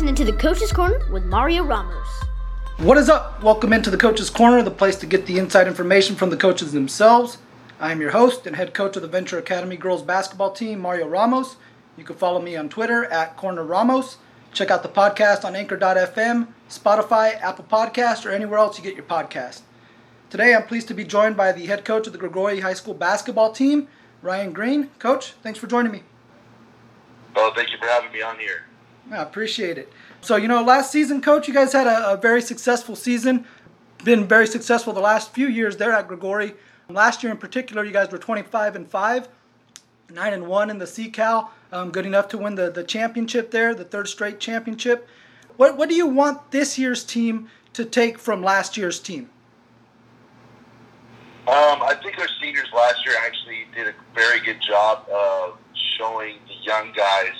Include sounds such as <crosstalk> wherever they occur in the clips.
listening to the Coach's Corner with Mario Ramos. What is up? Welcome into the Coach's Corner, the place to get the inside information from the coaches themselves. I am your host and head coach of the Venture Academy girls basketball team, Mario Ramos. You can follow me on Twitter at Corner Ramos. Check out the podcast on Anchor.fm, Spotify, Apple Podcast, or anywhere else you get your podcast. Today, I'm pleased to be joined by the head coach of the Gregori High School basketball team, Ryan Green. Coach, thanks for joining me. Well, thank you for having me on here. I appreciate it. So, you know, last season, Coach, you guys had a, a very successful season. Been very successful the last few years there at Gregori. Last year in particular, you guys were 25 and 5, 9 and 1 in the CCAL. Um, good enough to win the, the championship there, the third straight championship. What, what do you want this year's team to take from last year's team? Um, I think our seniors last year actually did a very good job of showing the young guys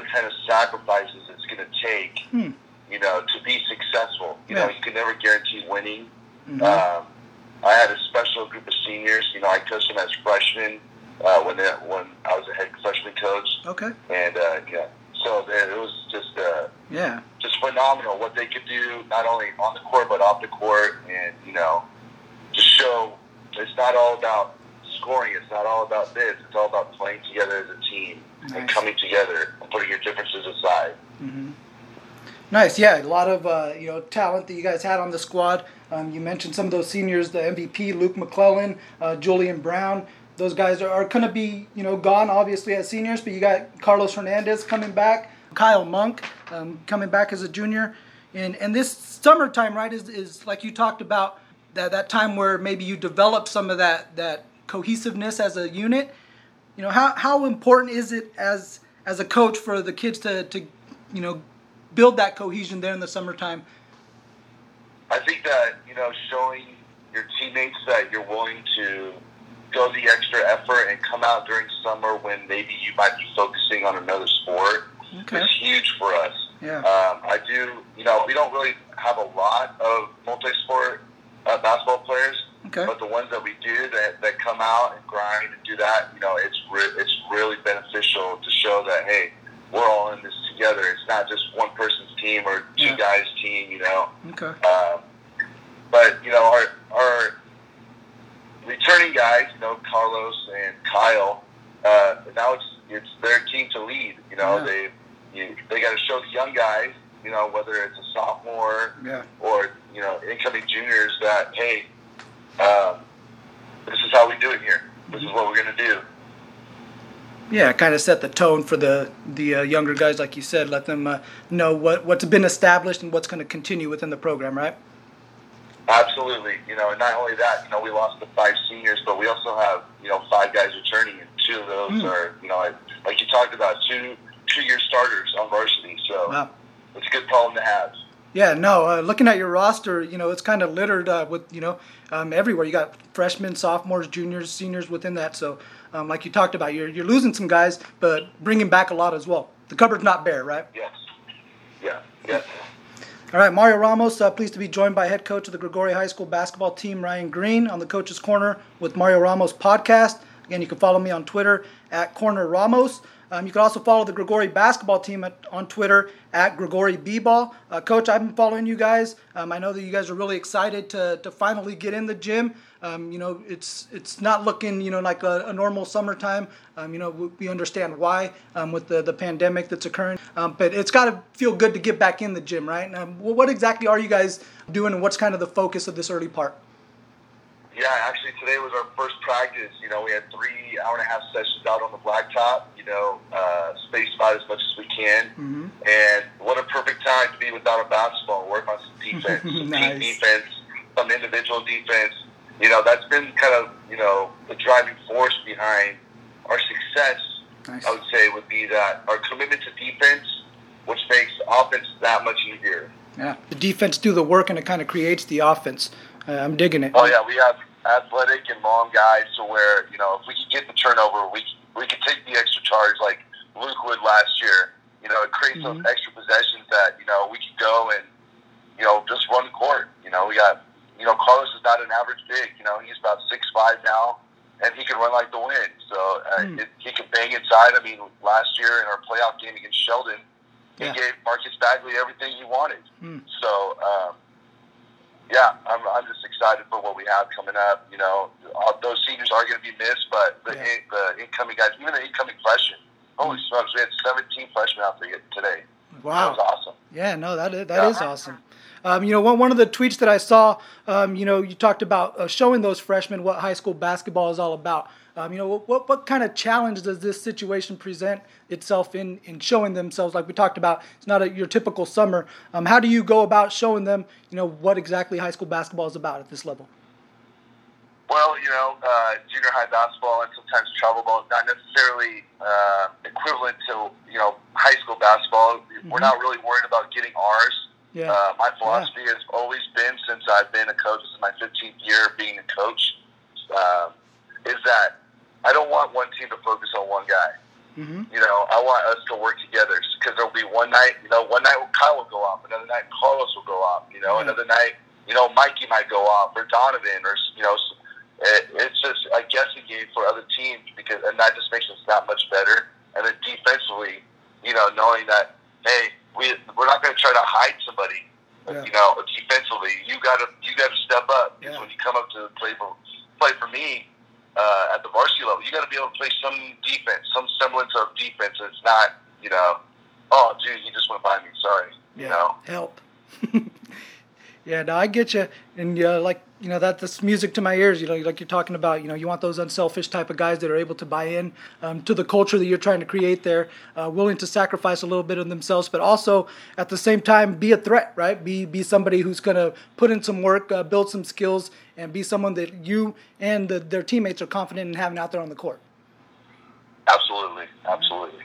what kind of sacrifices it's going to take, Hmm. you know, to be successful. You Yeah. know, you can never guarantee winning. Mhm. Um, I had a special group of seniors. You know, I coached them as freshmen uh, when they, when I was a head freshman coach, Okay. and uh, yeah, so it was just uh, Yeah. just phenomenal what they could do not only on the court but off the court, and you know, just show it's not all about scoring. It's not all about this. It's all about playing together as a team and coming together and putting your differences aside. hmm Nice, yeah, a lot of uh, you know talent that you guys had on the squad. Um, you mentioned some of those seniors, the MVP, Luke McClellan, uh, Julian Brown. Those guys are, are going to be you know gone obviously as seniors, but you got Carlos Hernandez coming back, Kyle Monk um, coming back as a junior, and and this summertime right is is like you talked about that that time where maybe you develop some of that that cohesiveness as a unit. You know how how important is it as as a coach for the kids to to you know build that cohesion there in the summertime. I think that you know showing your teammates that you're willing to go the extra effort and come out during summer when maybe you might be focusing on another sport Okay. is huge for us. Yeah. Um, I do, you know, we don't really have a lot of multi-sport uh, basketball players, Okay. but the ones that we do that, that come out and grind and do that, you know, it's re- it's really beneficial to show that hey, we're all in this together. It's not just one person's team or two Yeah. guys' team, you know. Okay. Um, but you know, our our returning guys, you know, Carlos and Kyle. Uh, now it's it's their team to lead. You know, Yeah. they you, they got to show the young guys. You know, whether it's a sophomore Yeah. or you know incoming juniors, that hey, um, this is how we do it here. This is what we're gonna do. Yeah, kind of set the tone for the the uh, younger guys, like you said. Let them uh, know what what's been established and what's going to continue within the program, right? Absolutely. You know, and not only that, you know, we lost the five seniors, but we also have, you know, five guys returning, and two of those Hmm. are, you know, like, like you talked about, two two year starters on varsity. So Wow. it's a good problem to have. Yeah, no. Uh, looking at your roster, you know it's kind of littered uh, with you know um, everywhere. You got freshmen, sophomores, juniors, seniors within that. So, um, like you talked about, you're you're losing some guys, but bringing back a lot as well. The cupboard's not bare, right? Yes. Yeah. Yeah. All right, Mario Ramos, uh, pleased to be joined by head coach of the Gregori High School basketball team, Ryan Green, on the Coach's Corner with Mario Ramos podcast. Again, you can follow me on Twitter at Corner Ramos. Um, you can also follow the Gregori basketball team at, on Twitter at Gregori B-Ball. Uh, Coach, I've been following you guys. Um, I know that you guys are really excited to, to finally get in the gym. Um, you know, it's it's not looking you know like a, a normal summertime. Um, you know, we, we understand why um, with the, the pandemic that's occurring, um, but it's got to feel good to get back in the gym, right? Wh- what exactly are you guys doing, and what's kind of the focus of this early part? Yeah, actually, today was our first practice. You know, we had three hour and a half sessions out on the blacktop. You know, uh, spaced out as much as we can. Mm-hmm. And what a perfect time to be without a basketball work on some defense, <laughs> some Nice. team defense, some individual defense. You know, that's been kind of, you know, the driving force behind our success, Nice. I would say, would be that our commitment to defense, which makes offense that much easier. Yeah, the defense do the work, and it kind of creates the offense. Uh, I'm digging it. Oh, yeah, we have athletic and long guys to where, you know, if we could get the turnover, we, we could take the extra charge like Luke would last year. You know, it creates Mhm. those extra possessions that, you know, we could go and, you know, just run the court. You know, we got, you know, Carlos is not an average big. You know, he's about six five now, and he can run like the wind. So uh, Hmm. it, he can bang inside. I mean, last year in our playoff game against Sheldon, he Yeah. gave Marcus Bagley everything he wanted. Hmm. So, um, yeah, I'm, I'm just excited for what we have coming up. You know, all, those seniors are going to be missed, but the, Yeah. in, the incoming guys, even the incoming freshmen, holy mm. smokes, we had 17 freshmen out there today. Wow, that was awesome. Yeah, no, that is, that Yeah. is awesome. Um, you know, one, one of the tweets that I saw, um, you know, you talked about uh, showing those freshmen what high school basketball is all about. Um, you know, what, what, kind of challenge does this situation present itself in, in showing themselves? Like we talked about, it's not a, your typical summer. Um, how do you go about showing them, you know, what exactly high school basketball is about at this level? Well, you know, uh, junior high basketball and sometimes travel ball is not necessarily uh, equivalent to, you know, high school basketball. We're not really worried about getting ours. Yeah. Uh, my philosophy has always been, since I've been a coach, this is my 15th year being a coach, um, is that I don't want one team to focus on one guy. Mm-hmm. You know, I want us to work together because there'll be one night, you know, one night Kyle will go off, another night Carlos will go off, you know, Yeah. another night, you know, Mikey might go off or Donovan or, you know, it, it's just a guessing game for other teams because, and that just makes us that much better. And then defensively, you know, knowing that, hey, we, we're not going to try to hide somebody, Yeah. you know, defensively. You got to, you got to step up Yeah. when you come up to play for, play for me, uh, at the varsity level, you got to be able to play some defense, some semblance of defense. It's not, you know, oh, dude, he just went by me. Sorry, you know. help. <laughs> yeah, no, I get you, and uh, like you know that that's music to my ears. You know, like you're talking about. You know, you want those unselfish type of guys that are able to buy in um, to the culture that you're trying to create there, uh, willing to sacrifice a little bit of themselves, but also at the same time be a threat, right? Be be somebody who's gonna put in some work, uh, build some skills, and be someone that you and the, their teammates are confident in having out there on the court. Absolutely, absolutely.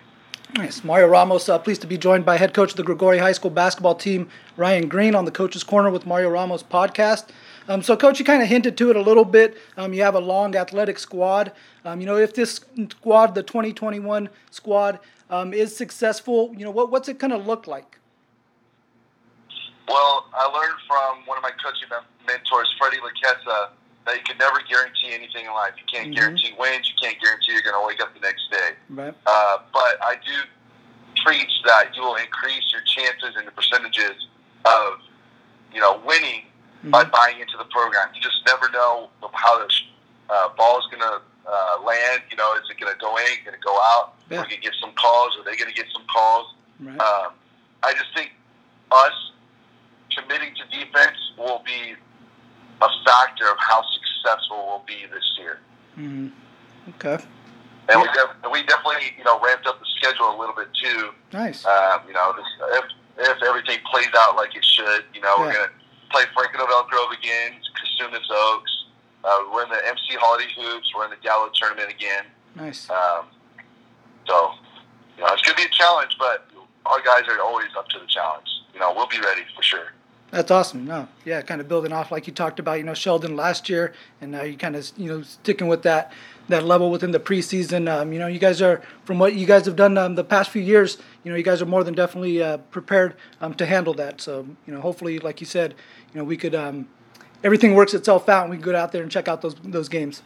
Nice. Mario Ramos, uh, pleased to be joined by head coach of the Gregori High School basketball team, Ryan Green, on the Coach's Corner with Mario Ramos podcast. Um, so, coach, you kind of hinted to it a little bit. Um, you have a long athletic squad. Um, you know, if this squad, the 2021 squad, um, is successful, you know, what, what's it going to look like? Well, I learned from one of my coaching mentors, Freddie Laquesa, that you can never guarantee anything in life. You can't Mhm. guarantee wins. You can't guarantee you're going to wake up the next day. Right. Uh, but I do preach that you will increase your chances and the percentages of, you know, winning by Mhm. buying into the program. You just never know how the uh, ball is going to uh, land. You know, is it going to go in? Going to go out? Yeah. Are we going to get some calls? Are they going to get some calls? Right. Um, I just think us committing to defense will be a factor of how successful we'll be this year. Mhm. Okay. And we, def- we definitely, you know, ramped up the schedule a little bit too. Nice. Um, you know, this, if if everything plays out like it should, you know, we're gonna play Franklin Elk Grove again, Cosumnes Oaks. Uh, we're in the MC Holiday Hoops. We're in the Gallo tournament again. Nice. Um, so, you know, it's gonna be a challenge, but our guys are always up to the challenge. You know, we'll be ready for sure. That's awesome. No, yeah, kind of building off like you talked about, you know, Sheldon last year, and now you kind of, you know, sticking with that that level within the preseason. Um, you know, you guys are from what you guys have done um, the past few years. You know, you guys are more than definitely uh, prepared um, to handle that. So, you know, hopefully, like you said, you know, we could um, everything works itself out, and we can go out there and check out those those games.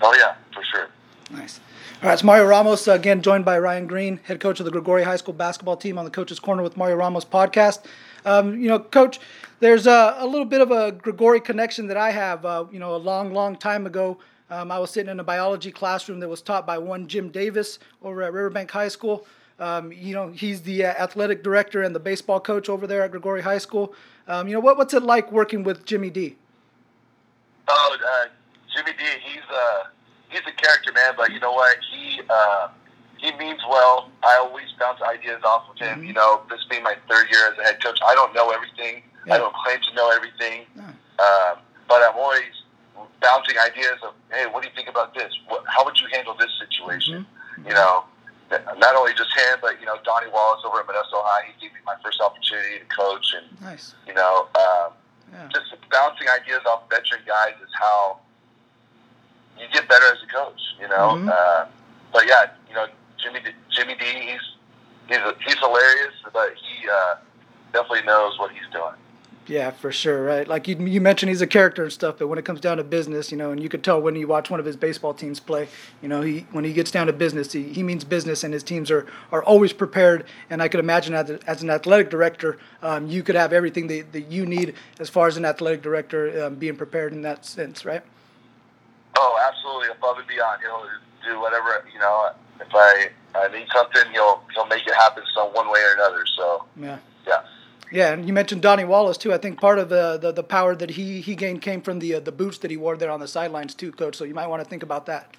Oh yeah, for sure. Nice. All right, it's Mario Ramos, uh, again joined by Ryan Green, head coach of the Gregori High School basketball team on the Coach's Corner with Mario Ramos podcast. Um, you know, coach, there's a, a little bit of a Gregori connection that I have. Uh, you know, a long, long time ago, um, I was sitting in a biology classroom that was taught by one Jim Davis over at Riverbank High School. Um, you know, he's the uh, athletic director and the baseball coach over there at Gregori High School. Um, you know, what, what's it like working with Jimmy D? Oh, uh, Jimmy D, he's uh, he's a character man, but you know what? He uh, he means well. I always bounce ideas off of him. Mhm. You know, this being my third year as a head coach, I don't know everything. Yeah. I don't claim to know everything, No. um, but I'm always bouncing ideas of, hey, what do you think about this? What, how would you handle this situation? Mhm. You know, not only just him, but you know, Donnie Wallace over at Modesto High. He gave me my first opportunity to coach, and Nice. you know. Um, Yeah. just bouncing ideas off veteran guys is how you get better as a coach, you know. Mhm. Uh, but yeah, you know, Jimmy D, Jimmy D, he's he's he's hilarious, but he uh, definitely knows what he's doing. Yeah, for sure, right? Like you, you mentioned, he's a character and stuff, but when it comes down to business, you know, and you could tell when you watch one of his baseball teams play, you know, he when he gets down to business, he, he means business, and his teams are, are always prepared. And I could imagine as, as an athletic director, um, you could have everything that, that you need as far as an athletic director um, being prepared in that sense, right? Oh, absolutely, above and beyond. He'll do whatever you know. If I I need something, he'll he'll make it happen some one way or another. So yeah, yeah. Yeah, and you mentioned Donnie Wallace too. I think part of the, the, the power that he, he gained came from the uh, the boots that he wore there on the sidelines too, coach. So you might want to think about that.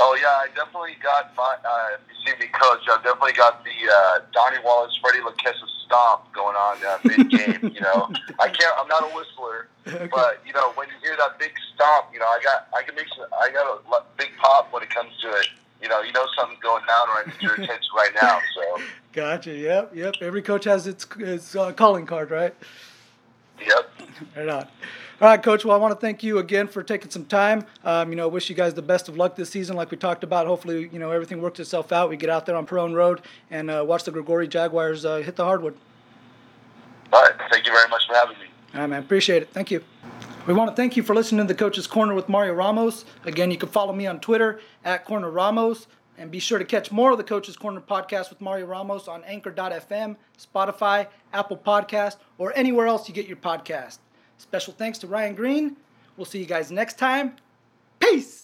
Oh yeah, I definitely got my. Uh, if you see me coach, I've definitely got the uh, Donnie Wallace, Freddie LaKessa stomp going on uh, mid game. you know, <laughs> I can't. I'm not a whistler, okay. but you know, when you hear that big stomp, you know, I got I can make some, I got a big pop when it comes to it you know, you know something's going down right at your attention right now. So. <laughs> Gotcha. Yep. Yep. Every coach has its its uh, calling card, right? Yep. Right on. All right, Coach. Well, I want to thank you again for taking some time. Um, you know, wish you guys the best of luck this season, like we talked about. Hopefully, you know everything works itself out. We get out there on Pirrone Road and uh, watch the Gregori Jaguars uh, hit the hardwood. All right. Thank you very much for having me. All right, man. Appreciate it. Thank you. We want to thank you for listening to the Coach's Corner with Mario Ramos. Again, you can follow me on Twitter at Corner Ramos. And be sure to catch more of the Coach's Corner podcast with Mario Ramos on Anchor.fm, Spotify, Apple Podcast, or anywhere else you get your podcast. Special thanks to Ryan Green. We'll see you guys next time. Peace!